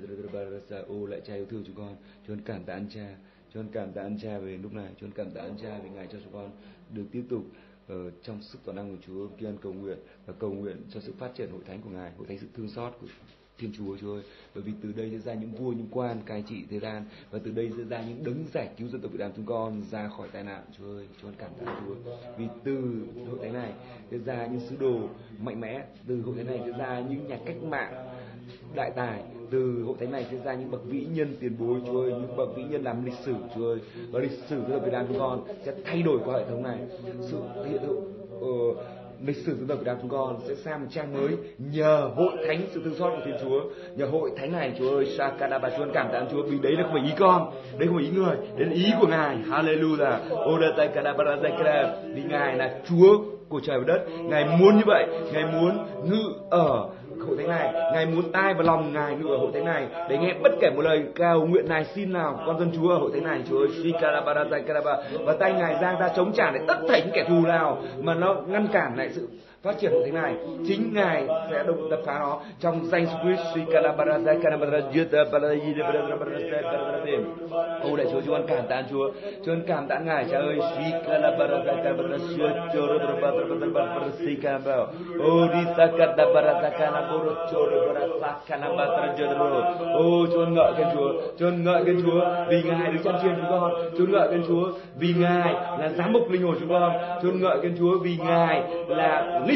Chúa ô lại cha yêu thương chúng con. Chúa cảm tạ ơn cha. Chúa cảm tạ ơn cha về lúc này. Chúa cảm tạ ơn cha vì ngài cho chúng con được tiếp tục ở trong sức toàn năng của Chúa kiên cầu nguyện và cầu nguyện cho sự phát triển hội thánh của ngài hội thánh sự thương xót của Thiên Chúa Chúa ơi, bởi vì từ đây sẽ ra những vua, những quan, cai trị thế gian và từ đây sẽ ra những đấng giải cứu dân tộc Việt Nam chúng con ra khỏi tai nạn Chúa ơi, Chúa cảm tạ Chúa. Vì từ hội thánh này sẽ ra những sứ đồ mạnh mẽ, từ hội thánh này sẽ ra những nhà cách mạng đại tài từ hội thánh này sẽ ra những bậc vĩ nhân tiền bối Chúa ơi, những bậc vĩ nhân làm lịch sử Chúa ơi, và lịch sử dân tộc Việt Nam chúng con sẽ thay đổi qua hệ thống này. Sự hiện hữu uh, lịch sử dân tộc Việt Nam chúng con sẽ sang một trang mới nhờ hội thánh sự thương xót của Thiên Chúa. Nhờ hội thánh này Chúa ơi Sakadaba Chúa cảm tạ Chúa vì đấy là không phải ý con đấy không phải ý người đấy là ý của Ngài. Hallelujah. Odatakadabara vì Ngài là Chúa của trời và đất. Ngài muốn như vậy. Ngài muốn ngự ở hội thánh này. Ngài muốn tai và lòng ngài ngự ở hội thánh này. Để nghe bất kể một lời cầu nguyện này, xin nào, con dân chúa ở hội thánh này. Chúa ơi và tay ngài giang ra chống trả để tất thảy những kẻ thù nào mà nó ngăn cản lại sự phát triển thế này chính ngài sẽ đụng đập phá nó trong danh Christ Ô đại Chúa Chúa cảm tạ Chúa Chúa cảm tạ ngài Cha ơi Ô đi ta cắt Ô bara ta kana boro Ô Chúa ngợi khen Chúa Chúa ngợi khen Chúa vì ngài được chăn chiên chúng con Chúa ngợi khen Chúa vì ngài là giám mục linh hồn chúng con Chúa ngợi khen Chúa vì ngài là linh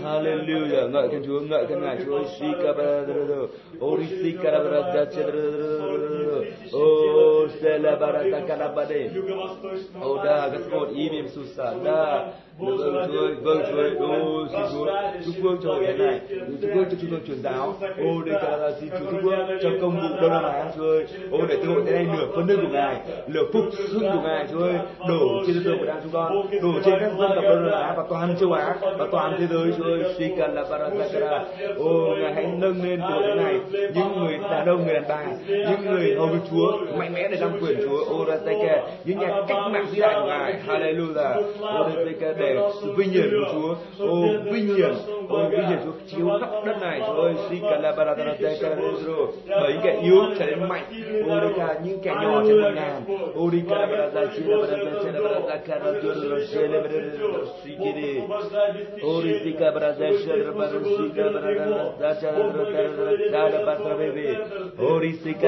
Hallelujah. Hallelujah. kalabade. Oh, da, Господь, имя Иисуса, да. Vâng Chúa ơi, vâng Chúa ơi, ô xin Chúa, Chúa Vương cho hội thánh này, Chúa Vương cho trung tâm truyền giáo, ô đây là xin Chúa Chúa Vương cho công vụ Đông Nam Á, Chúa ơi, ô để từ hội thánh này lửa phân nương của Ngài, lửa phục hưng của Ngài, Chúa ơi, đổ trên đất của đang chúng con, đổ trên các dân tộc Đông Nam Á và toàn châu Á và toàn thế giới, Chúa ơi, Sikala Barasakara, ô Ngài hãy nâng lên từ hội thánh này những người đàn ông, người đàn bà, những người hầu việc Chúa mạnh mẽ để đăng quyền Chúa, Orateke, những nhà cách mạng vĩ đại của Ngài, Hallelujah, Orateke để sự vinh hiển của Chúa. Ô vinh hiển, ô vinh hiển Chúa chiếu khắp đất này. Chúa ơi, si cả là baratarate karadro. Bởi những kẻ yếu trở nên mạnh. Orateke, những kẻ nhỏ trên một ngàn. Ô đi cả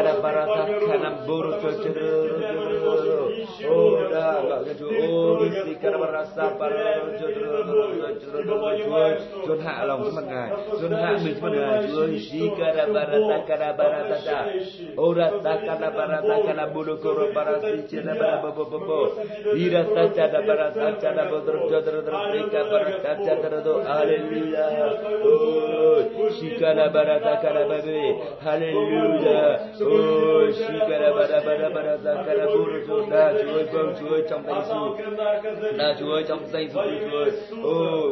là baratarate کلم برو Chúa hạ lòng xuống mặt ngài, Chúa hạ mình xuống ngài, Chúa hỉ kara bara ta kara bara ta ta, ora ta kara bara ta kara bulu koro bara si chena bara bo bo bo bo, ira ta chada bara ta chada bo dro dro dro dro dro bara ta chada dro do alleluia, oh si kara bara ta kara bara alleluia, oh si kara bara bara bara ta Juoi, Bom Juoi, Chom Dai Su. Da Juoi, Chom Dai Su Juoi. Oh,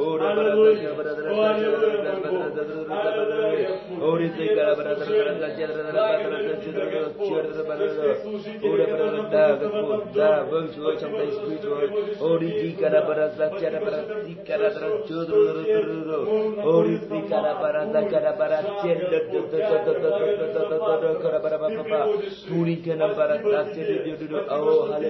oh, da Bara Da Juoi, Bara Da Juoi, Da Bara Da Juoi, Da Bara Da Juoi. Oh, Ri Dai Kara Bara Da Kara Da Juoi, Da Bara Da Juoi, Da Juoi, Da Bara Da Juoi. Oh, Da Bara Da Da Da Bom Juoi, Chom Dai Su Juoi. Oh, Ri Dai Kara Bara Da Kara Bara Dai Kara Da Juoi, Da Bara Da Juoi. Oh, Ri Dai Kara Bara Da Kara Bara Juoi, Da Da Da Da Da Da Da Da Da Kara Bara Bara Bara. Tuni Kara Bara Da Juoi, Da Da Da Da. Oh, Hallelujah.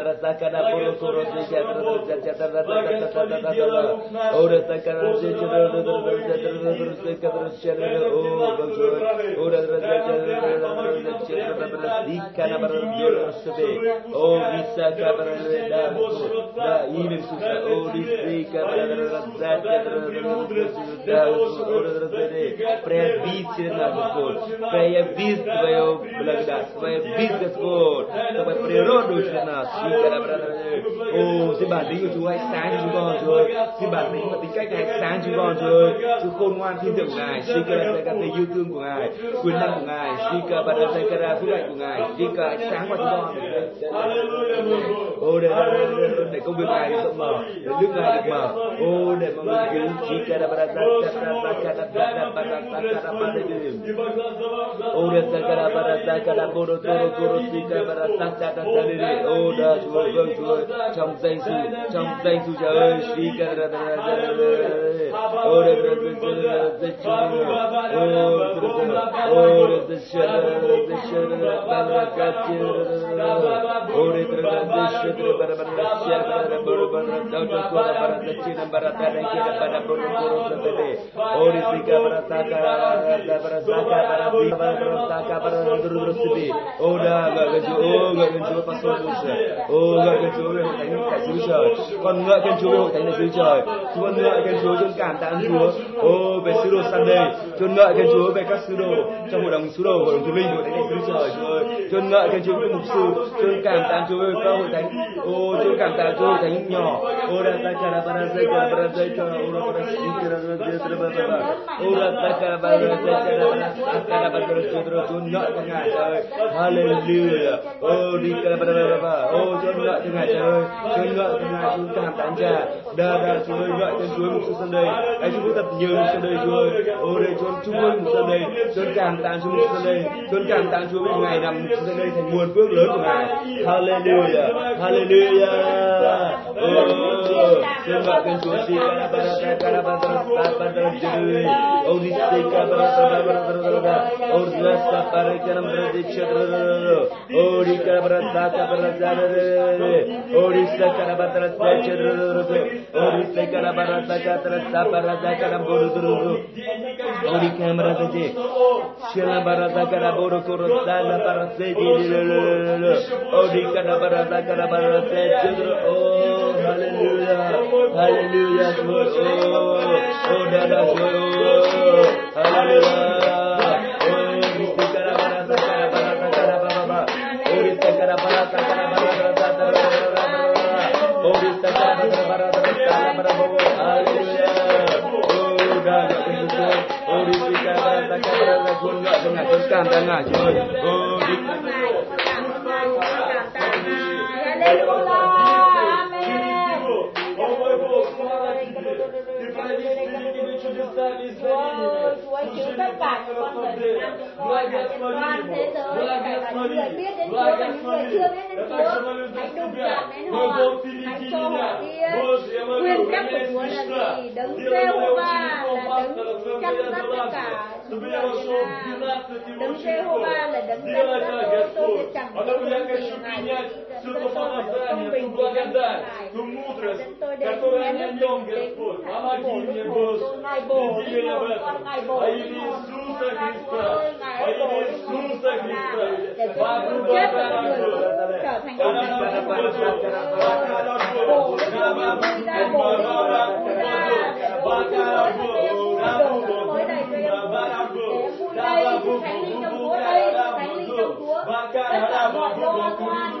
Oh, имя Иисуса, о, лисика, проявите нас, Господь, прояви Твое благодать, прояви, Господь, Твою природу для нас, Ô, xin bản lĩnh của Chúa hãy sáng cho chúng con, Chúa ơi. Xin bản lĩnh và tính cách hãy sáng cho chúng con, Chúa ơi. Sự khôn ngoan tin tưởng của Ngài, xin cả đại cả tình yêu thương của Ngài, quyền năng của Ngài, xin cả bản đại cả đại phước hạnh của Ngài, xin cả hãy sáng qua chúng con. Ô, để, để công việc Almighty tomorrow. The new God tomorrow. Oh, that mama good. Oh, that sakara bara sakara boro toro toro sika bara sakta ta ta le le. Oh, da chuo gan chuo cham zai su cham zai su ja ơi sika ra ra ra ra ra. Oh, that the the the the Oh, the oh the shara the shara bara ka ki. Oh, the the the shara bara bara shara boro bara da da kora bara da china bara da da kira bara boro boro da da de ori sika bara ta ka da bara sa ka bara di bara bara ta ka bara da dur dur sibi o da ga ga ju o ga ga ju pa so bu sa o ga ga ju về thánh cả xứ trời con ngựa khen chúa hội thánh cả xứ trời chúa ngựa khen chúa chúng cảm tạ ơn chúa ô về sứ đồ sang đây chúa ngợi khen chúa về các sứ đồ trong hội đồng sứ đồ hội đồng chúa linh hội thánh cả xứ trời chúa ơi chúa ngợi khen chúa về mục sư chúa cảm tạ chúa về các hội thánh ô chúa cảm tạ chúa Señor. Ora takara para sekara para sekara ora para sekara para sekara para ora takara para sekara para sekara para sekara tôi nhận cho ngài trời ơi. Hallelujah. Ô đi kara para para para. Ô tôi nhận cho ngài trời ơi. Tôi nhận cho ngài chúng cảm tán cha. Đa đa Chúa ơi ngợi tên Chúa một sân đây. Anh chúng tập nhiều một sân đây Chúa ơi. Ô đây Chúa chúng ơi một sân đây. Tôi cảm tán Chúa một sân đây. Tôi cảm tán Chúa một ngày nằm một sân đây thành nguồn phước lớn của ngài. Hallelujah. Hallelujah. Oh, Hallelujah. Hallelujah. Oh, oh, da, da, oh, Hallelujah. Oh, we speak about Tengah, tengah, tengah, tengah, tengah, Chúa, Chúa cứu tất cả con người Việt Nam chúng con ở trên toàn thế giới, kể cả những người biết đến Chúa và những người chưa biết đến Chúa. Hãy đụng chạm đến họ, hãy cho họ biết quyền trách của Chúa là gì. Đấng Giê-hô-va là đấng chăm sóc tất cả là người Việt Nam. Đấng là đấng chăm sóc tôi, sẽ chẳng có gì ngài Se tu fala zânia, tu glória a tu mudras, que a tua é que a magia é que a ilusão é que a ilusão é que a ilusão é que a ilusão é que a ilusão é que a ilusão é que a ilusão é que a ilusão é que a ilusão é que a ilusão é que a ilusão é cristã,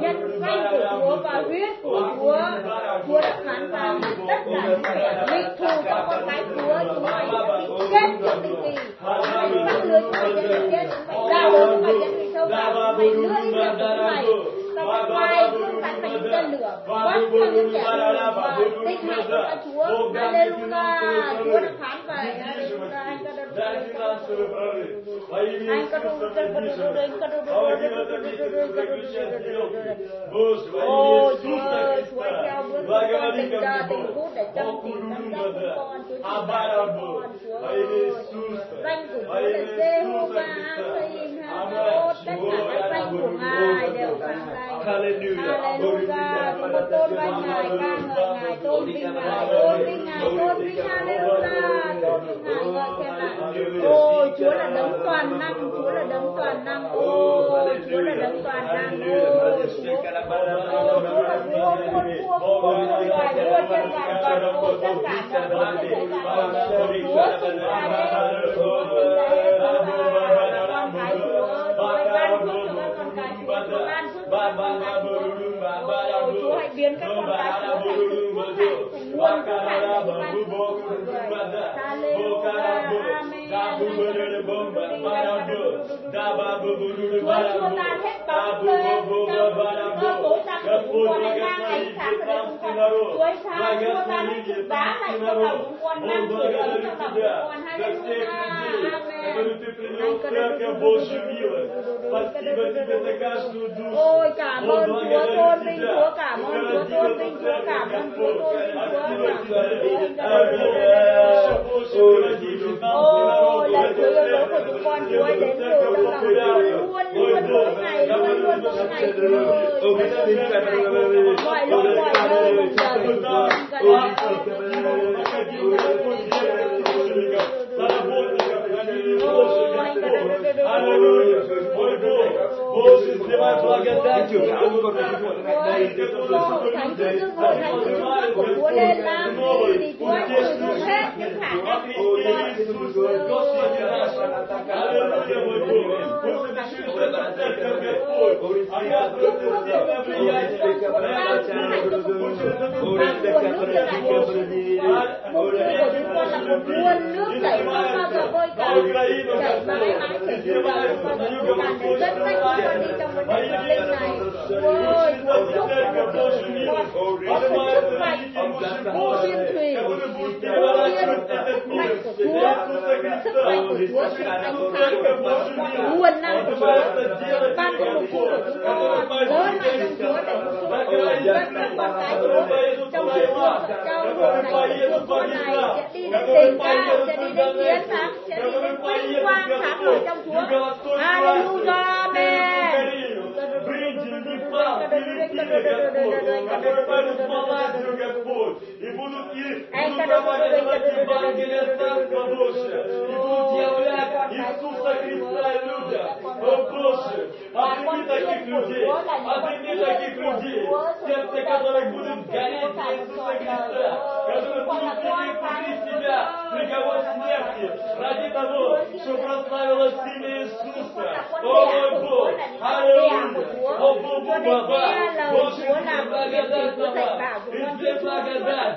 nhân danh của Chúa và huyết của Chúa. Chúa đã phán rằng tất cả những kẻ nghịch thù và con cái Chúa. Chúng mày sẽ bị chết trước tình kỳ chúng mày bị bắt lưới chúng mày sẽ bị chết chúng mày đau đớn chúng mày sẽ bị sâu vào chúng mày lưỡi miệng của chúng mày. Và các vai gương cắn thành tên lửa? Bắt cho những kẻ thù và tích hại của Chúa. Hallelujah. Chúa đã phán vậy. Hallelujah danh của Chúa là Jehovah Amen. Tất cả các danh của Ngài đều vang danh. Hallelujah. Chúng con tôn vinh Ngài, ca ngợi Ngài, tôn vinh Ngài, tôn vinh Ngài, tôn vinh Hallelujah, tôn vinh Ngài, ngợi khen Ngài. Ô, Chúa là đấng toàn năng, Chúa là đấng toàn năng, ô, Chúa là đấng toàn năng, ô, Chúa Ô, Chúa là vua muôn vua của muôn loài vua trên vạn vật, ô, tất cả các con trên thế gian đều của Chúa xưng là đây. Chúa xưng là đây. Chúa là con cái Chúa, Chúa ban phước cho các con cái Chúa, Chúa ban phước cho các con cái Chúa. Ô, Chúa hãy biến các con cái Chúa thành sự phước hạnh, thành nguồn phước hạnh để ban phước cho mọi người. Hallelujah, Amen da bu bu du du bum ba ba da bu da ba bu bu du du ba da bu da bu bu bu ba ba da bu da bu du ga sa ni ji tam si na ro da ga sa ni ji tam si na ro on do ga da ni тебя за всех людей которую ты принес церковь Божью милость спасибо тебе за каждую душу Ôi, cảm ơn Chúa tôn vinh Chúa, cảm ơn Chúa tôn vinh Chúa, cảm ơn Chúa tôn vinh Chúa, cảm ơn Chúa tôn vinh Chúa. Giờ chúng con cần Thánh Hallelujah. Wonderful. Moses never forget that. Đây Đức Chúa Trời Thánh Chúa Dương Hội Thánh Chúa Dương Hội của Chúa lên làm vì Chúa Anh của Chúa hết những khả năng của Chúa. Hallelujah. Một khi của chúng con là một nguồn nước chảy không bao giờ vơi cạn, chảy mãi mãi khô cạn để dẫn dắt chúng con đi trong vấn đề tâm linh này. Chúa chúc cho một đời chúng con một sức mạnh thiên thủy, vô thiên mạnh của Chúa, sức mạnh của Chúa, sự ánh sáng của Chúa, nguồn năng của Chúa, ban cho mục tiêu của chúng con. Lớn mạnh trong Chúa để Brinde de paz, de limpeza, de amor. Agora vai nos falar, meu Deus. Будут и будут давать Евангелие Царства Божия. И будут являть Иисуса Христа людям. О Боже, обреми таких людей, обреми таких людей, сердце которых будут гореть Иисуса Христа, которые будут прикрепить себя приговор смерти ради того, чтобы прославилось имя Иисуса. О мой Бог, аллилуйя, о Богу Баба, Боже, благодать дала, и благодать,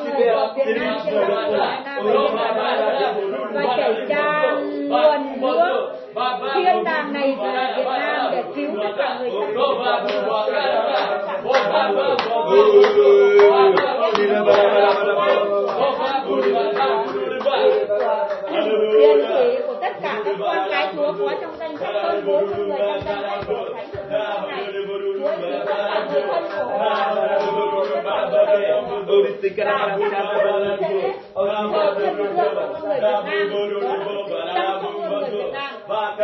Việt Nam trên lãnh thổ Nam và Cộng hòa chảy ra nguồn nước thiên đàng này về Việt Nam để cứu tất cả người ta. Tiên kỷ của cả các con cái Chúa có trong danh sách hơn 400 người trong danh sách của Thánh Thượng Đức này Chúa cứu tất cả người thân của họ của ông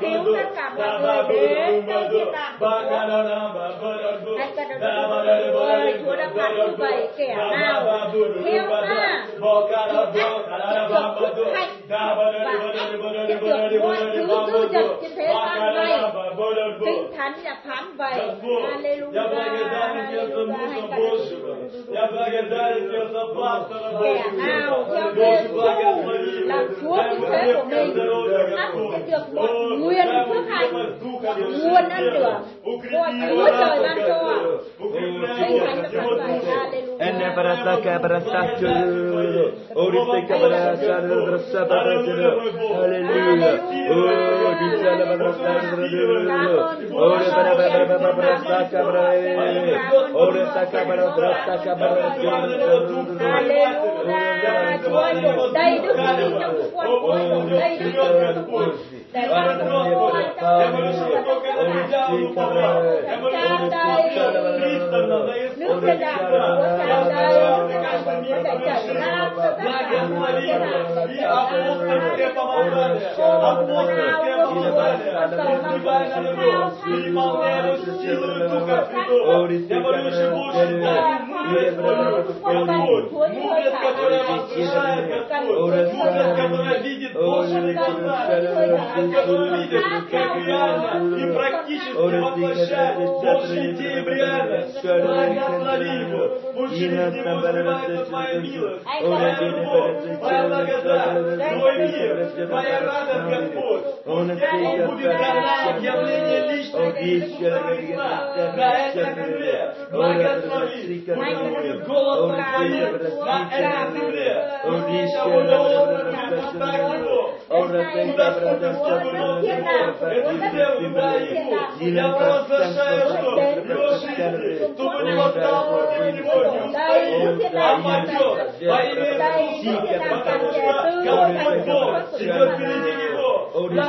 cứu tất cả mọi người đến nơi thiên đàng của Chúa Hãy cần được Chúa ơi Chúa đã phạt như vậy kẻ nào theo ta thì sẽ được phước hạnh và sẽ được mọi thứ dư dật trên thế gian này Kinh Thánh đã phán vậy Hallelujah kẻ nào theo Giêsu làm Chúa cứu thế của mình ắt sẽ được một quyền phước hạnh. Muôn ăn cửa của Chúa trời ban cho vinh thánh được thật vậy Alleluia Enne barasa kabrasa kuru Oriste kabrasa kabrasa barasa Alleluia Oh, dizia la barasa Ore barasa barasa kabrasa Ore saka barasa kabrasa Alleluia Chúa đầy đức tin trong cuộc đầy đức tin trong cuộc con để ban cho Chúa ơi trong đời sống cả mọi thiên đàng и практически воплощает в житии реально. Благослови его. Ученицы его называется Твоя милость, Твоя любовь, Твоя благодать, Твой мир, Твоя радость, Господь. Пусть он будет каналом явления личности Иисуса Христа на этой земле. Благослови. Пусть он будет голос Твоим на этой земле. Пусть голос будет достать его. Куда Дух Я провозглашаю, что его жизни тут не восстало сегодня. А пойдет во имя Иисуса, потому что Господь Бог идет впереди Olha,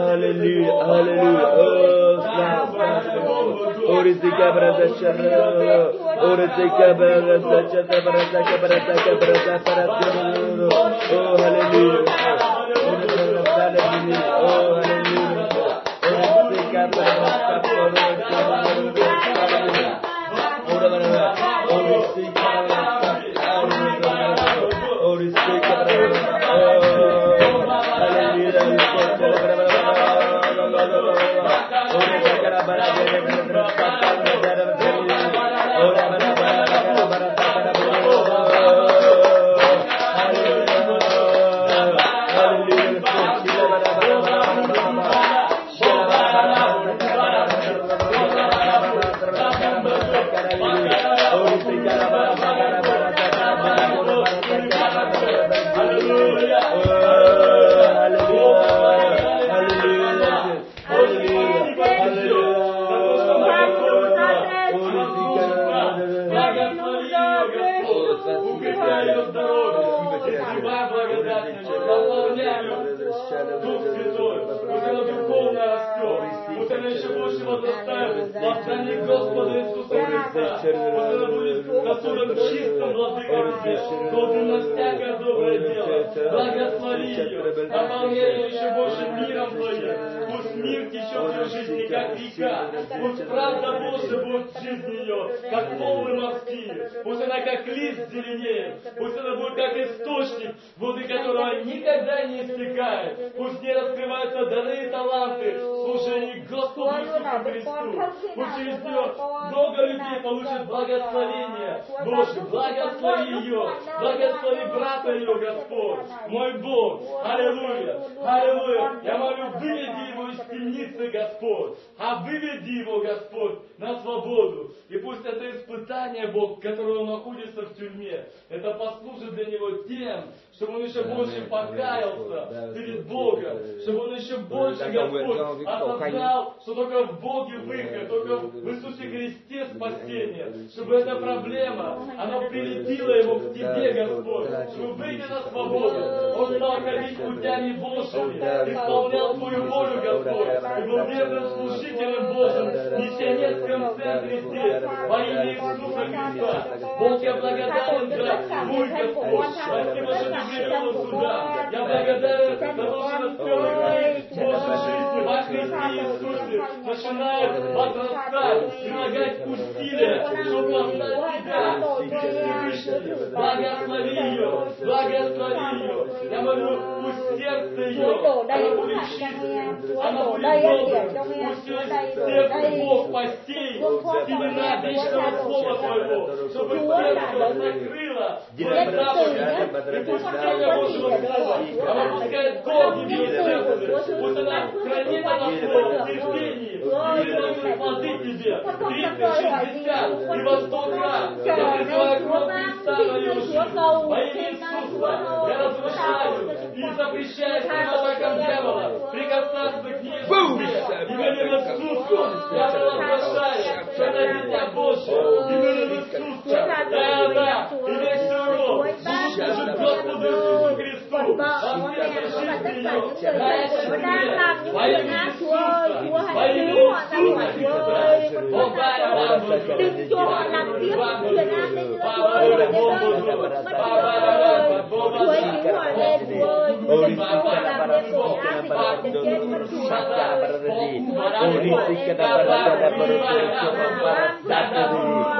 Hallelujah, hallelujah. Oh, slava, slava. Oh, hallelujah. Hallelujah. Годным на всякое доброе дело. Благослови ее, наполняй ее еще больше миром Твоим, течет в ее жизни, как река, пусть правда Божия будет в жизни ее, как волны морские, пусть она как лист зеленеет, пусть она будет как источник, воды которого никогда не истекает, пусть не раскрываются дары и таланты в служении Господу Иисусу Христу, пусть через нее много людей получат благословение, Боже, благослови ее, благослови брата ее, Господь, мой Бог, аллилуйя, аллилуйя, я молю, выведи его из темницы, Господь, а выведи его, Господь, на свободу, и пусть это испытание, Бог, которое он находится в тюрьме, это послужит для него тем, чтобы он еще больше покаялся перед Богом, чтобы он еще больше, Господь, осознал, что только в Боге выход, только в Иисусе Христе спасение, чтобы эта проблема, она прилетела ему к Тебе, Господь, чтобы выйдя на свободу, он стал ходить путями Божьими, исполнял Твою волю, Господь, верным служителем Божьим, миссионерском центре здесь, во имя Иисуса Христа. Бог, я благодарен за Твой Господь, спасибо, что Ты привел сюда. Я благодарен за то, что Ты Божьей жизни во Христе Иисусе начинает возрастать, прилагать усилия, чтобы познать Тебя. Благослови ее, благослови ее. Я молю, пусть сердце ее, оно будет чистым, оно будет сердце Бог постей, семена вечного Слова Твоего, чтобы сердце накрыло. Твой заповедь, и пусть семя Божьего Слова, оно пускает сердце, пусть она хранит это Слово в терпении, и приносит плоды Тебе, 30, 60 и во 100 раз. Я призываю кровь Христа на жизнь. Во имя Иисуса. я разрушаю и запрещаю всем атакам дьявола. Прикасаться к ней и велю Иисусу. Я провозглашаю, что это дитя Божье. И велю Иисусу. Да, да, một vợ con mẹ nó và tất cả những người thân của nó đang làm những chuyện ác chúa ơi chúa hãy cứu họ ra khỏi chúa ơi con chúa ta đừng cho họ làm tiếp những chuyện ác lên nữa chúa ơi để đây ơi chúa mất chúa ơi chúa hãy cứu họ lên chúa ơi chúa đừng cho họ làm thêm tội ác thì họ sẽ chết con chúa ơi chúa hãy cứu họ lên chúa ơi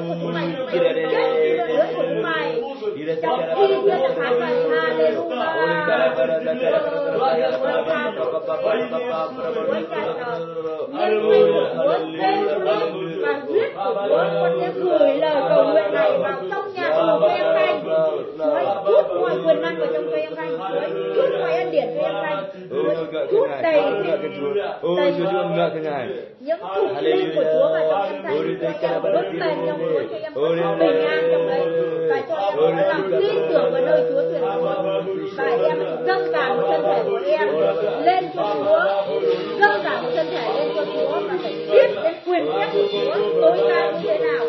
miếng của chúng mày Chết lưỡi của chúng mày Trong khi như là phá mày Và huyết của Chúa con sẽ gửi lời cầu nguyện này vào trong nhà của em Khanh Chúa chút mọi quyền năng vào trong cho em Khanh Chúa chút mọi ân điển cho em Chúa chút đầy đầy những thuộc linh của Chúa vào trong em Khanh Đốt bền trong Chúa cho em có bình an trong đấy Và cho em có lòng tin tưởng vào nơi Chúa tuyệt vời Và em dâng cả một thân thể của em lên cho Chúa Dâng cả một thân thể lên cho Chúa Và phải biết đến quyền phép của Chúa tối cao như thế nào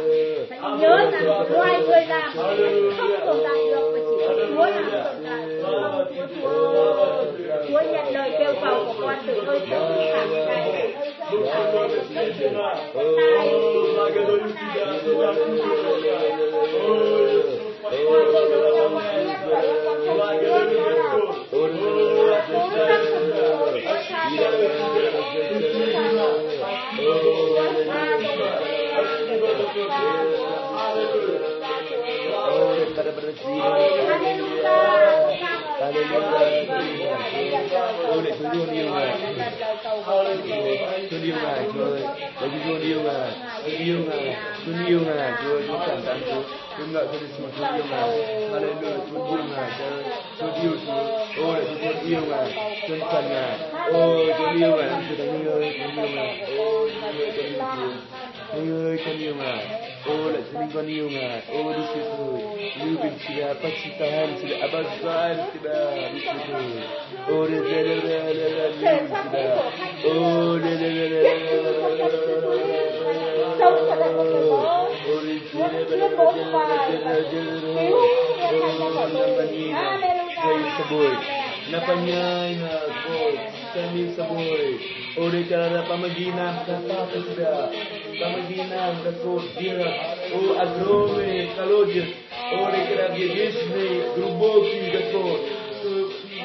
Phải nhớ rằng loài người làm không tồn tại được Chúa làm tồn tại Không Chúa Chúa Chúa nhận lời kêu cầu của con từ nơi sâu thẳm này từ Hallelujah, tôi để chúng con yêu ngài, con yêu ngài Chúa ơi, để chúng con yêu ngài, con yêu ngài, con yêu ngài Chúa ơi, con cảm ơn Chúa, con ngợi con Chúa, con yêu ngài, Hallelujah, con yêu ngài Chúa ơi, con yêu Chúa, ô để chúng con yêu ngài, con cần ngài, ô con yêu ngài, con yêu ngài, con yêu ngài, ô con yêu Chúa, con yêu ngài, con yêu ngài. all Zimbabwe Yunga, all the people, Lubin Chia, Pachita Han, to the Abbas Zahar, to the people, all the people, all the people, all the people, all the people, all the people, Napanya in a boat kami sa buhay. Uri ka na pamaginan sa tapos ka. Pamaginan. O agrome kalodin. Uri ka na to.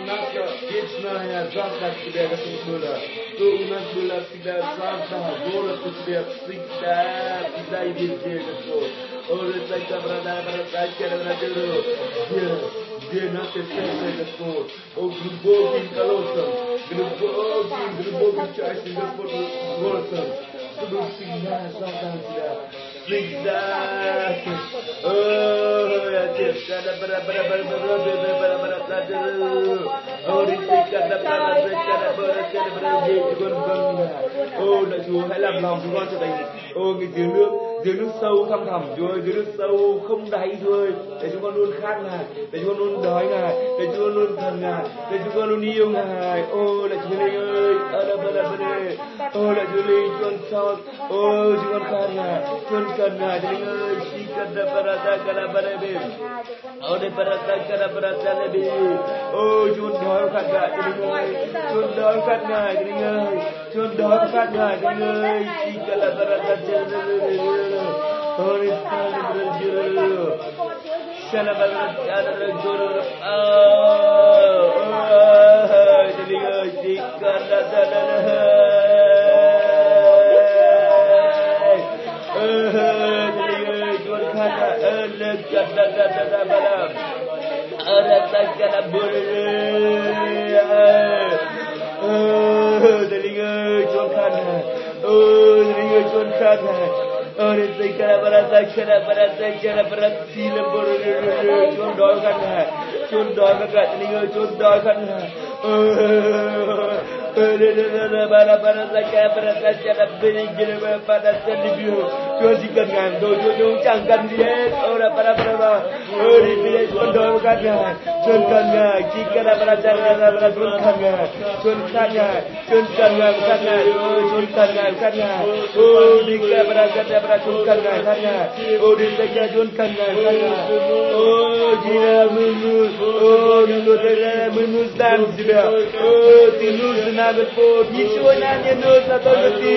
Naka gisna ya zaka kibaya ka sumula. Tu unas bula sida zaka bora ka kibaya sikta kita ibigye ka to. Uri sa ita brada brada kaya na kilo. Yes. Vienate peste de tot. O glubovim kalosam, glubovim, glubovim čašim, glubovim golosam. Чтобы всегда славлял Тебя, всегда. Ой, Отец, когда бра бра бра бра бра бра бра бра бра бра Орите, когда бра бра бра бра бра бра бра бра Ô, lạy Chúa, hãy làm lòng chúng con trở thành ô cái tiếng nước giếng nước sâu thăm thẳm Chúa ơi, giếng nước sâu không đáy Chúa ơi, để chúng con luôn khát Ngài, để chúng con luôn đói Ngài, để chúng con luôn thần Ngài, để chúng con luôn yêu Ngài. ô là Chúa Linh ơi, ở đây bara bara. ô là Chúa Linh, chúng con sao? ô chúng con khát Ngài, chúng con cần Ngài, Chúa Linh ơi, chỉ cần đập bara ta cả bara bên. Oh, để bara ta cả bara ta lebih. Oh, chúng con đói khát Ngài, Chúa chúng con đói khát Ngài, Chúa Linh ơi, chúng con đói khát Ngài, Chúa Linh ơi, ሲሆን Oh exaltada, oh Rio exaltada. Ore se cara para sa cara para se cara para si le por chon dog kan hai chon dog ka katni ho chon dog kan hai ore re re para para sa cara para sa cara bini gire para para se libi ho dosikan dojojong cangkan dia ora para para ori dia kondo kan chunkan ga jikara para changkan para chunkan ga chunkan ga chunkan ga kan ga chunkan ga kan ga ori ka para kata para chunkan ga kan ga ori ta ga chunkan ga kan ga o jira munu o nulo ta ga munu dan sibya o tinus na ko bisho na ne no sa to ti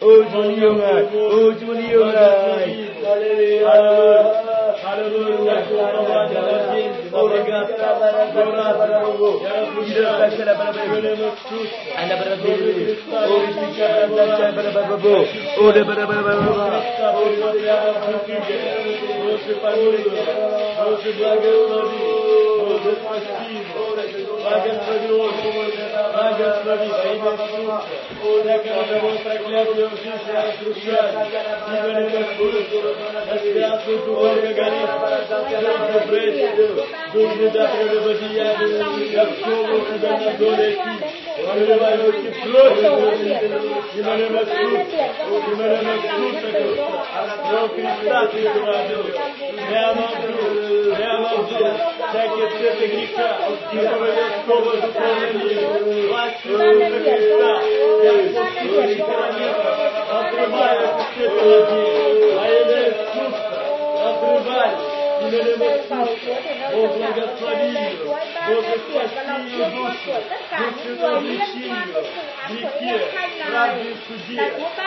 Oh, Johnny Young, oh, Johnny Young, Hallelujah, Hallelujah, Oh, Oh, Oh, Oh, Oh, Oh, Dumnezeu, Dumnezeu, Dumnezeu, Dumnezeu, прямо взор, всякие цветы греха, и повелевского заполнения, власть Иисуса Христа, я искусство рекламира, отрываю все плоди, а имя искусство, отрывай, именем искусство, Бог благослови ее, Бог спаси ее душу, Дух Святой лечи ее, в грехе, правде и суде.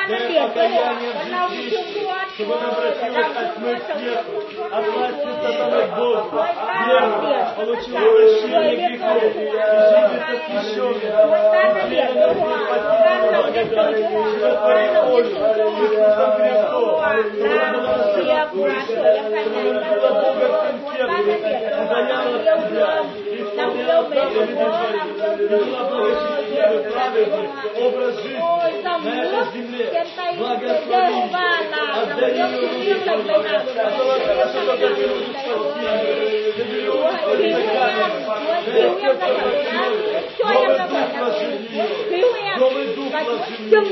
Дай покаяние в жизни, чтобы она обратилась от тьмы к свету, от власти сатаны к Богу. Верно, получила прощение грехов и жизнь освященная. Верно, спасибо, благодать, животворя волю Иисусом Христом, Бога сердцем, удаяла от себя, исполняла заповеди Твои, любила Бога честью, праведным, образ жизни на этой земле. Благослови отдай ее руки Твои, а то хорошо, когда Ты будешь спасти Забери Господи заканами, дай сердце врачную, новый дух вложи в нее, новый дух вложи в нее,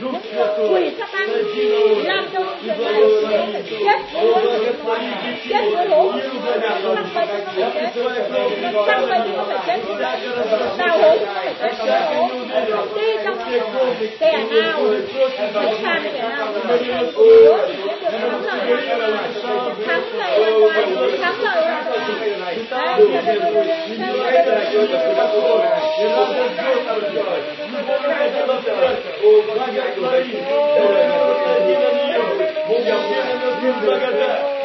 Дух Святой, сойди на улицу и благослови, о, благослови детей, и благослови, я призываю кровь Христа, всякое разрушение, всякая 我们坐在小酒馆的门口就是我和你唱着最炫的民族风让爱卷走所有的尘埃我知道你已不能能够重头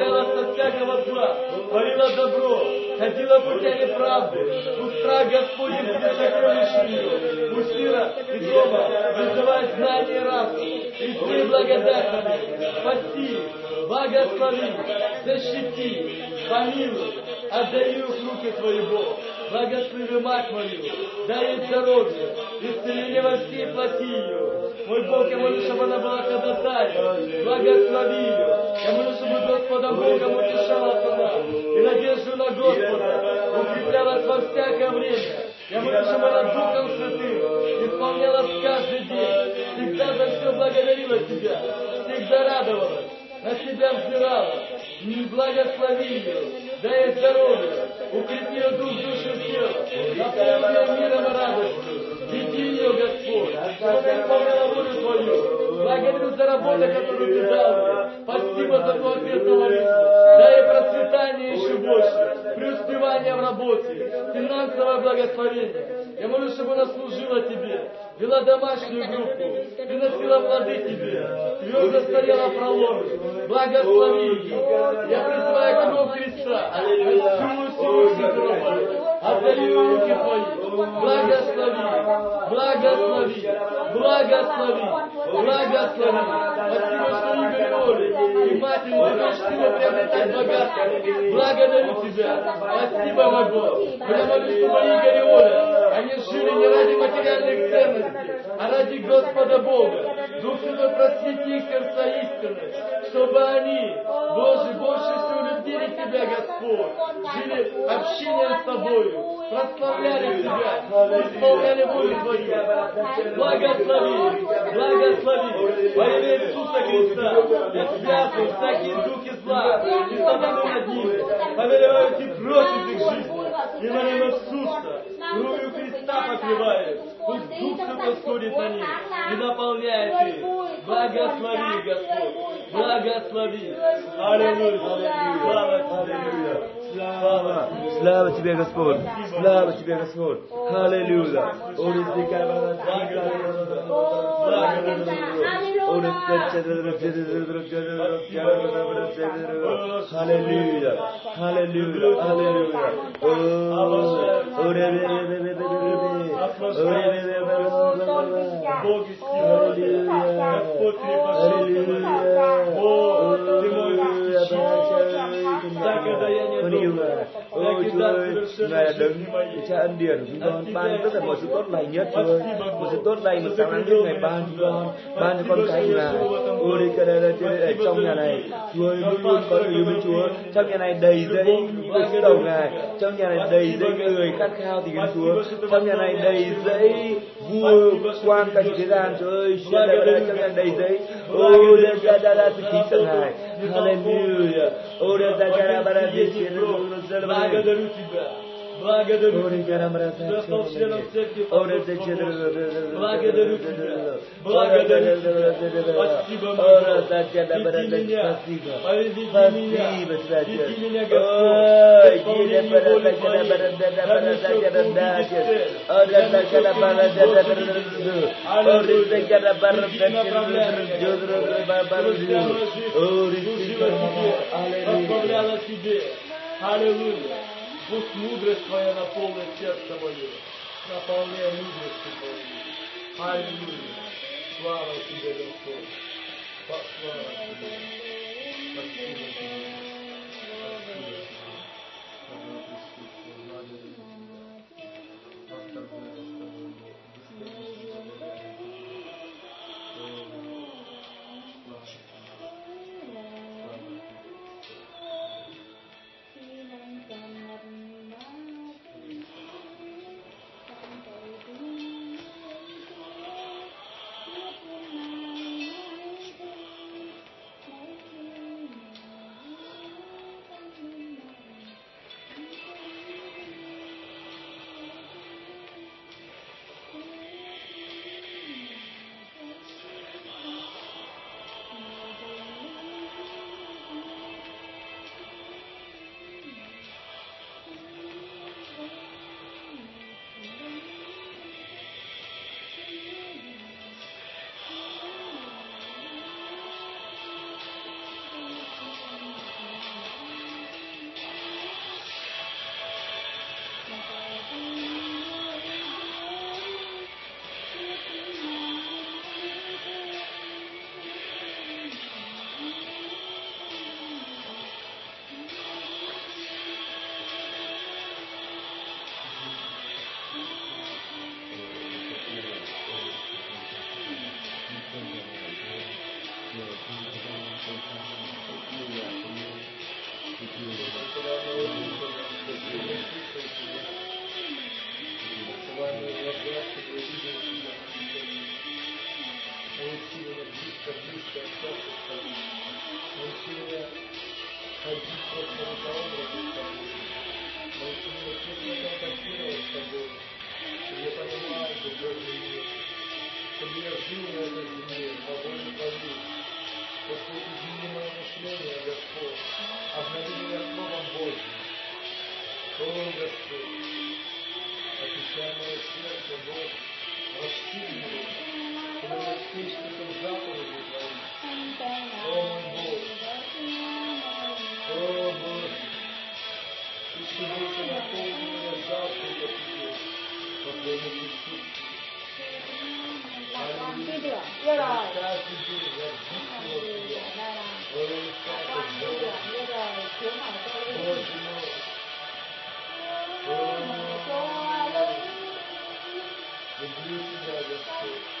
удалялась от всякого зла, творила добро, ходила путями правды, пусть страх Господень будет сокровищем ее, пусть мира и дома вызывает знание и разум, и ты благодатными, спаси, благослови, защити, помилуй, отдаю в руки Твои, Бог, благослови мать мою, дай ей здоровье, исцеление во всей плоти ее. Мой Бог, я молю, чтобы она была ходатаем, благослови ее. Я молю, чтобы Господа Богом утешалась она, и надежду на Господа. Укреплялась во всякое время. Я молю, чтобы она Духом Святым исполнялась каждый день, всегда за все благодарила Тебя, всегда радовалась, на Тебя взирала, благослови ее, дай здоровье, укрепи ее дух, душу, тело, наполни ее миром и радостью, веди ее, Господь, чтобы исполняла волю Твою, благодарю за работу, которую Ты дал мне, спасибо за Твой ответ на молитву, дай процветание еще больше, преуспевание в работе, финансовое благословение, я молю, чтобы она служила Тебе, вела домашнюю группу, приносила плоды Тебе, твердо стояла в проломе, благослови ее. Я призываю кровь Христа, всю силу Святого, отдаю руки Твои, благослови, благослови, благослови, благослови. Спасибо, что Игорь и Оля, и его, дочь его приобретать богатство. Благодарю Тебя. Спасибо, мой Бог. Я молюсь, чтобы Игорь Оля, они жили не ради материальных ценностей, а ради Господа Бога. Дух Святой просвети их сердца истины, чтобы они, Боже, больше всего любили Тебя, Господь, жили общением с Тобою, прославляли Тебя, исполняли волю Твою. Благослови, благослови во имя Иисуса Христа. Я связываю всякие духи зла и сатаны над ними. Повелеваю идти против их жизни. И во имя Иисуса кровью Христа покрываю. Пусть Дух Святой сходит на них и наполняет их. Благослови, Господь. Благослови. Аллилуйя. Слава Тебе. Слава, слава Тебе, Господь, слава Тебе, Господь, Аллилуйя. Аллилуйя, Аллилуйя, Аллилуйя. Боги силы, Господь крепостный, Бог, Ты мой защитник, всякое даяние доброе, ôi Chúa ơi, Ngài là đấng để cha ân điển của chúng con, ban tất cả mọi sự tốt lành nhất Chúa ơi, một sự tốt lành, một sáng nắng nhất Ngài ban chúng con, ban cho con cái Ngài. Ôi đi cả đây ở trong nhà này, Chúa ơi, luôn luôn có yêu mến Chúa, trong nhà này đầy dẫy được sứ đầu Ngài, trong nhà này đầy dẫy người khát khao thì kính Chúa, trong nhà này đầy dẫy vua quan thế gian ơi xin đại đại trong ngàn đầy giấy ô đa đa đa đa sự kính tận hài hallelujah ô đa đa đa đa đa đa đa đa đa đa đa đa Ori garamra Ore de gelir. Blaga de lütfen. Blaga de lütfen. Ora da garamra de kasiba. Kasiba sadece. Yine para da garamra de garamra de garamra de. Ora da garamra de garamra de. Ori de garamra de garamra de. Jodro garamra de. Ori de garamra de. Hallelujah. Пусть мудрость Твоя наполнит сердце мое. Наполняй мудростью Твоей. Аллилуйя. Слава Тебе, Господь. Слава Тебе. Спасибо Тебе. Я жил на этой земле, по воле Твоей. Господь, измени мое мышление, Господь. Обнови меня Словом Божьим. О, Господь, очищай мое сердце, Бог, расшири его, чтобы я слышал заповеди Твои. О, мой Бог, о, чтобы ты наполнил меня завтра по Тебе. 观自在，观自在，观自在，观自在，观自在，观自在。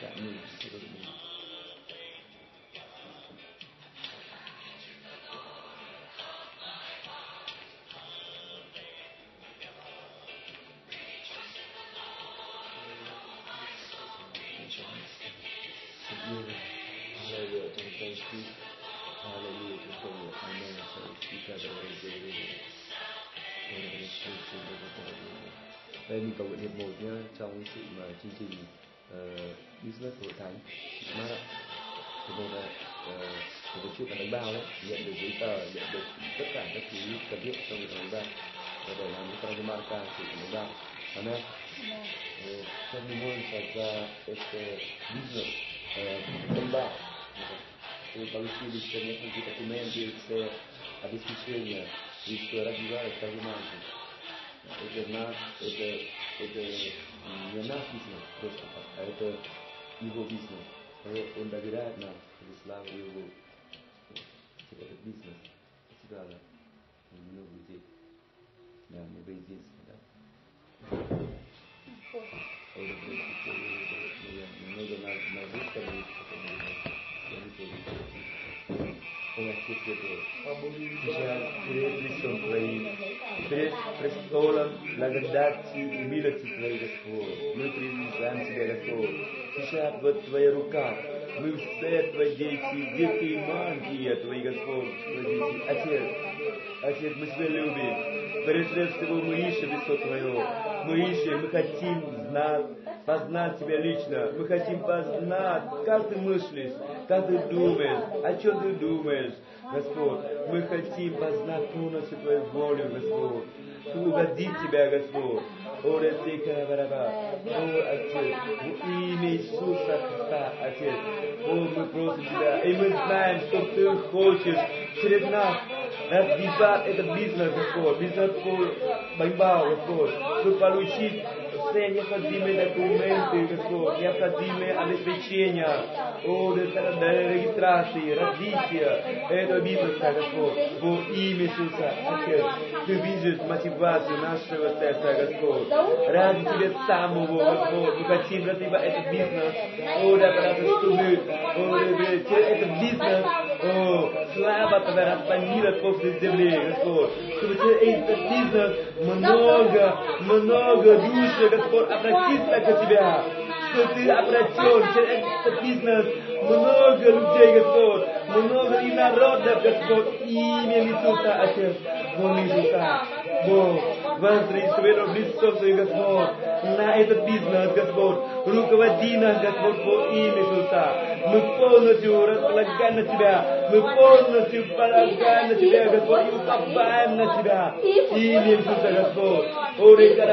trạng như thế này Hallelujah, thank you. Hallelujah. Amen. Đây mình cầu nguyện hiệp một nhé trong sự mà chương trình business hội thánh mát ạ. Hiệp một là uh, một chuyện là đánh bao đấy, nhận được giấy tờ, nhận được tất cả các thứ cần thiết trong việc đánh bao và để làm cái con marca sự đánh bao. Amen. Uh, everyone has uh, este business uh, đánh bao. Eu falecido experiência de documento e a discussão isso era divare это понимаете. Это на это это не наш бизнес просто, а это его бизнес. Он доверяет нам, слава его этот бизнес. Всегда да. Много людей. Да, много единства, да. Много на, на выставке, Помощи Святой. Сейчас перед лицом Твоим, перед престолом благодати и милости Твоей, Господь, мы признаем Тебя, Господь. Сейчас вот Твоя рука, мы все Твои дети, дети мантия Твои, Господь, Твои дети. Отец, Отец, мы Тебя любим. Прежде всего мы ищем лицо Твое. Мы ищем, мы хотим знать, познать Тебя лично. Мы хотим познать, как Ты мыслишь, как Ты думаешь, о чем Ты думаешь, Господь. Мы хотим познать полностью Твою волю, Господь. Угодить Тебя, Господь. О, Ретика Бараба. О, Отец, в имя Иисуса Христа, Отец. О, мы просим Тебя, и мы знаем, что Ты хочешь через нас развивать этот бизнес, Господь, бизнес bao, Господь, чтобы получить все необходимые документы, Господь, необходимые обеспечения, о, регистрации, развития этого бизнеса, Господь, во имя Иисуса, Отец. Ты видишь мотивацию нашего сердца, Господь. Ради Тебя самого, Господь, мы хотим развивать этот бизнес, о, да, потому что мы, о, через этот бизнес, о, слава Тебя распанила после земли, Господь, чтобы этот бизнес много, много души, Господь, обратиться к Тебя, что Ты обратен через бизнес много людей, Господь, много и народов, Господь, имя Иисуса, Отец, во Иисуса, Бог, возри свое лицо свое, Господь, на этот бизнес, Господь, руководи нас, Господь, во имя Иисуса. Мы полностью располагаем на Тебя, мы полностью полагаем на Тебя, Господь, и уповаем на Тебя, имя Иисуса, Господь.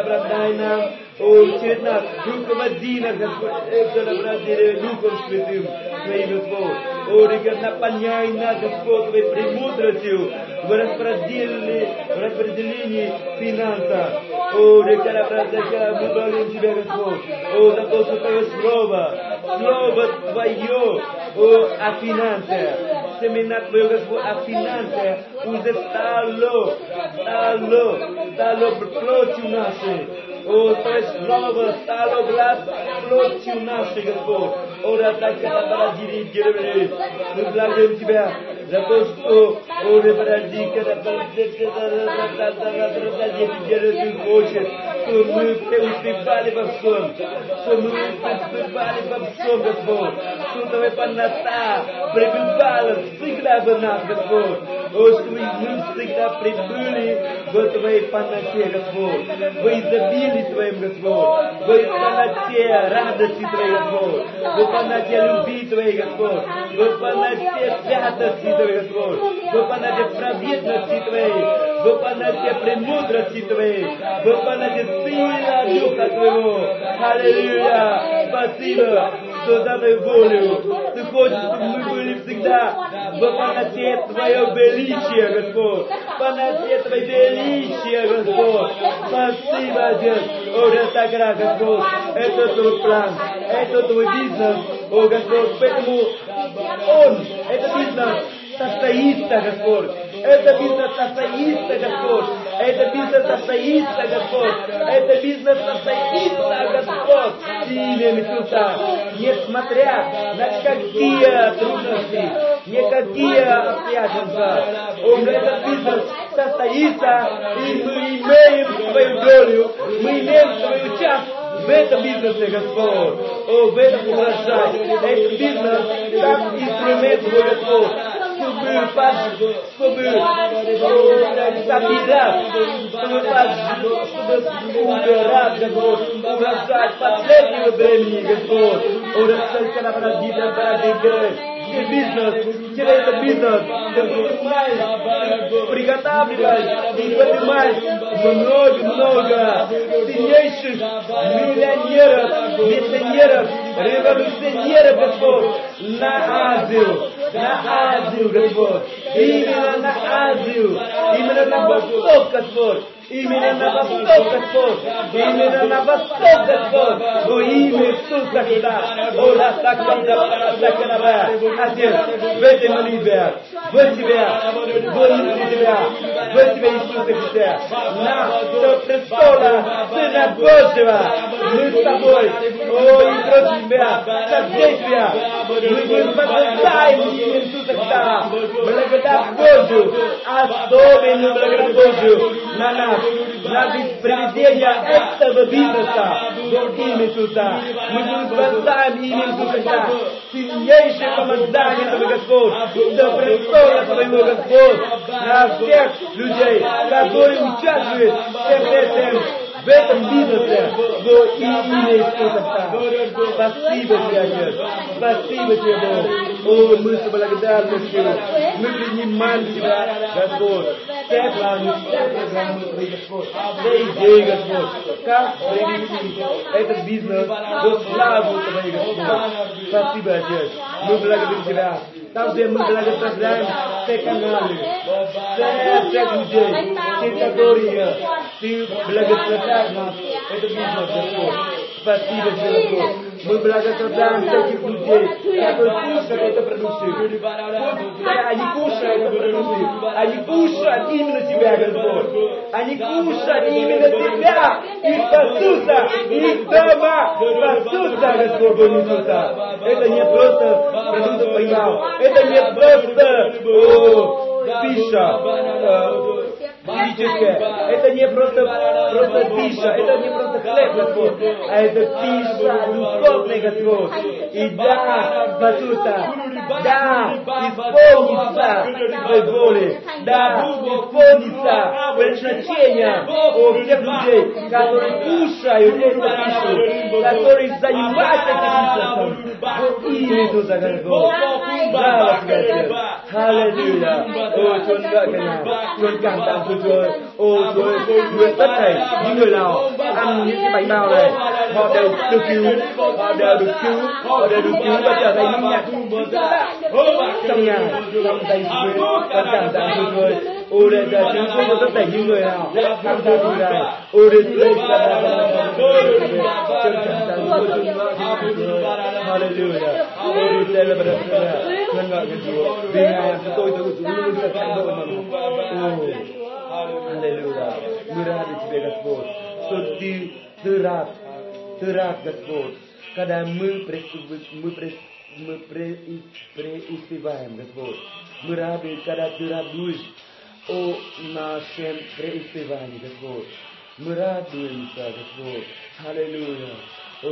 Обратай нам, о, через нас, руководи нас, Господь, это обратили Духом Святым, Твоим, Господь. О, река, наполняй нас, Господь, Твоей премудростью в распределении, в распределении финансов. О, река, обратай, мы благодарим Тебя, Господь, о, за то, что Твое Слово, Слово Твое, о, о финансах, семена Твое, Господь, о финансах, уже стало, стало, стало плотью нашей. О, Твое Слово стало плотью нашей, Господь. О, мы благодарим Тебя за то, что, о, Ты хочешь, что мы преуспевали во всем, что мы преуспевали во всем, Господь, что Твоя полнота пребывала всегда в нас, Господь. О, что мы всегда прибыли в Твоей полноте, Господь, в изобилии Твоем, Господь, в полноте радости Твоей, Господь, в полноте любви Твоей, Господь, в полноте святости Твоей, Господь, в полноте праведности Твоей, в полноте премудрости Твоей, в полноте силы Духа Твоего. Аллилуйя! Спасибо, что Твою волю. Ты хочешь, чтобы мы были всегда в полноте Твое величие, Господь, в полноте Твое величие, Господь. Спасибо, Отец. О, Растагра, Господь, это Твой план, это Твой бизнес, о, Господь, поэтому Он, это бизнес, состоится, Господь. Это бизнес состоится, Господь. Это бизнес состоится, Господь. Это бизнес состоится, Господь. Имя Иисуса. Несмотря на какие трудности, никакие обстоятельства, он этот бизнес состоится, и мы имеем свою долю, мы имеем свою часть в этом бизнесе, Господь. О, в этом урожай. Этот бизнес как инструмент, Твой Господь ne pas s'abilar, on ne pas vulnerable, on ne pas fazer o bem, on ne pas fazer a vida para a породится бизнес, через этот бизнес. Ты поднимаешь, приготавливаешь и поднимаешь много-много сильнейших миллионеров, миссионеров, революционеров, Господь, на Азию, на Азию, Господь, именно на Азию, именно на Восток, Господь, Именно на восток, Господь! Именно на восток, Господь! Во имя Иисуса Христа! О, Отец, в этой молитве, в Тебя, в Тебя, в Тебя, Иисуса Христа, на престола Сына Божьего, мы с Тобой, о, и против Тебя, содействия, мы имя Иисуса Христа, благодать Божию, особенную благодать Божию на нас, на приведение этого бизнеса в имя Иисуса. Мы благословляем имя Иисуса сильнейшее помазание этого Господь, до престола Твоего Господь, на всех людей, которые участвуют в этом в этом бизнесе во имя Иисуса Спасибо тебе, Отец. Спасибо тебе, Бог. О, мы с благодарностью. Мы принимаем Тебя, Господь. Все планы, все программы Господь. Все идеи, Господь. Как привести этот бизнес во славу Твоей, Господь. Спасибо, Отец. Мы благодарим Тебя. Там, где мы благословляем все каналы, все, всех людей, те, которые Ты благословляешь нас, это бизнес, Господь. Спасибо тебе, Господь. Мы благословляем всяких людей, которые кушают эту продукцию. Они кушают эту продукцию. Они кушают именно Тебя, Господь. Они кушают именно Тебя. И спасутся. Их дома спасутся, Господь Иисуса. Это не просто продукция поймал. Это не просто о, пища физическое. Это не просто, просто пища, это не просто хлеб, Господь, а это пища духовная, Господь. И да, спасутся, да, исполнится Твоей воли, да, исполнится предназначение у всех людей, которые кушают эту пищу, которые занимаются этим бизнесом. Во имя Иисуса Христа. Слава Тебе, Аллилуйя. О, Chúa ngợi cả nhà. Chúa cảm tạ Chúa Chúa. Ô Chúa, nguyện tất thảy những người nào ăn những cái bánh bao này, họ đều được cứu, họ đều được cứu, họ đều được cứu và trở thành những nhà trong nhà, trong tay Chúa. Và cảm tạ Chúa Chúa. Ô để giờ chúng tôi có tất thảy những người nào tham gia điều này. Ô để tôi sẽ là Chân cảm tạ Chúa Chúa ngợi Chúa. Hallelujah. Ô để tôi là bật Chúa ngợi Chúa. Vì Ngài chúng tôi tôi chúng luôn sẽ thành đội mà. Ô. Аллилуйя. Мы рады Тебе, Господь, что Ты, Ты рад, Ты рад, Господь, когда мы, мы, мы преуспеваем, Господь. Мы рады, когда Ты радуешь о нашем преуспевании, Господь. Мы радуемся, Господь. Аллилуйя. О,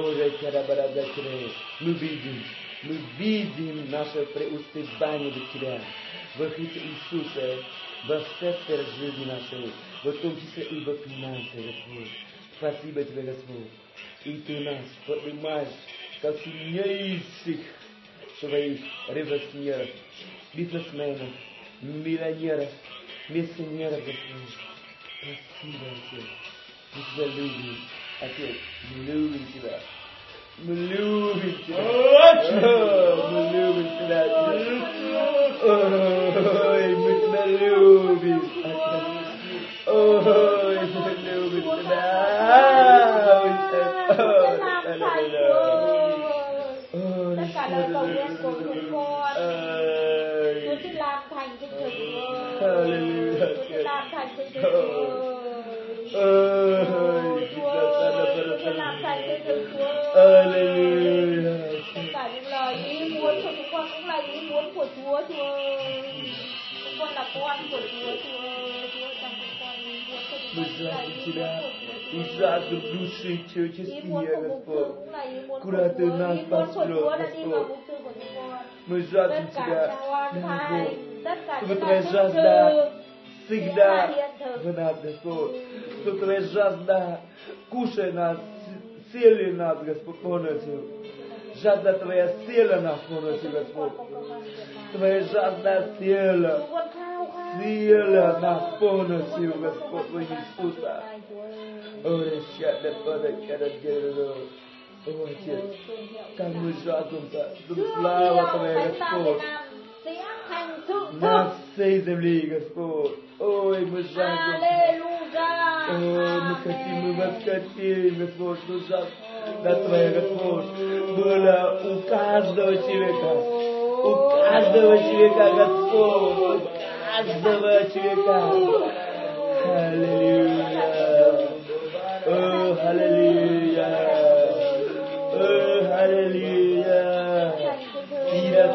мы видим, мы видим наше преуспевание в Тебя, во Христе Иисусе, во всех жизни нашей, в том числе и во финансах, Господь. Спасибо Тебе, Господь. И Ты нас поднимаешь, как сильнейших своих революционеров, бизнесменов, миллионеров, миссионеров, Господь. Спасибо, Отец. Мы Тебя любим, Отец. Любим Тебя. Blue bitti. Blue bitti lan. Oy blue bitti. Oy blue bitti lan. Tất cả là cầu nguyện của chúng con. Chúa xin làm thành cái thử. Chúa xin làm thành cái thử. Alléluia. Мы жаждем Тебя и жаждем души человеческие, Господь, куда Ты нас пошлет, Господь. Мы жаждем Тебя, Господь, чтобы Твоя жажда всегда в нас, Господь, чтобы Твоя жажда кушай нас, силой нас, Господь, полностью. Жажда Твоя сила нас полностью, Господь. Твоя жажда сила. Сила нас полностью, Господь, во Иисуса. О, решата, подокара, дерево. О, Отец, как мы жаждем-то. Слава Твоя, Господь. На всей земле, Господь. Ой, мы жаждем. О, мы хотим, мы вас хотим, Господь, ну жажда Твоя, Господь, была у каждого человека, у каждого человека, Господь, у каждого человека. Аллилуйя. О, аллилуйя. О, аллилуйя.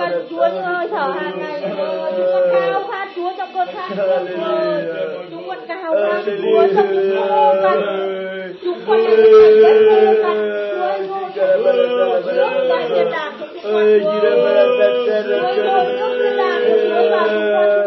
Maka Chúa ngơi thở hàng ngày Chúa con cao hát Chúa trong con hát Chúng con cao hát Chúa trong những ô mặt Chúng con là những cái ô mặt Chúa ngồi Chúa tại thiên đàng của chúng con Chúa ngồi trong thiên đàng của chúng con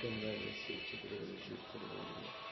Гангам Васильевич, Гангам Васильевич,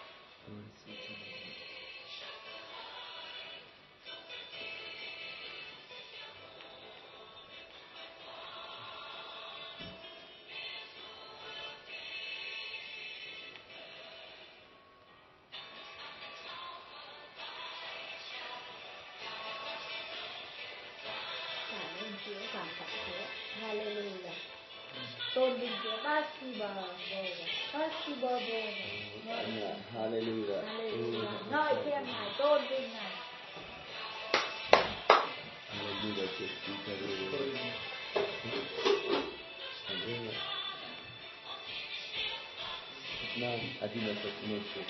на 11 ночи.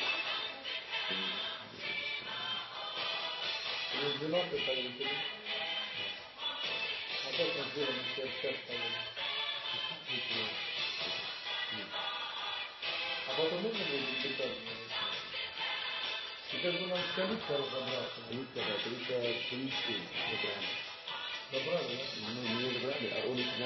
Раздело представители. А потом сделаем все остальные. А потом нужно будет питание. Теперь бы нам количество разобраться. Количество, да, количество, количество. Добрали, да? Ну, не добрали, а он их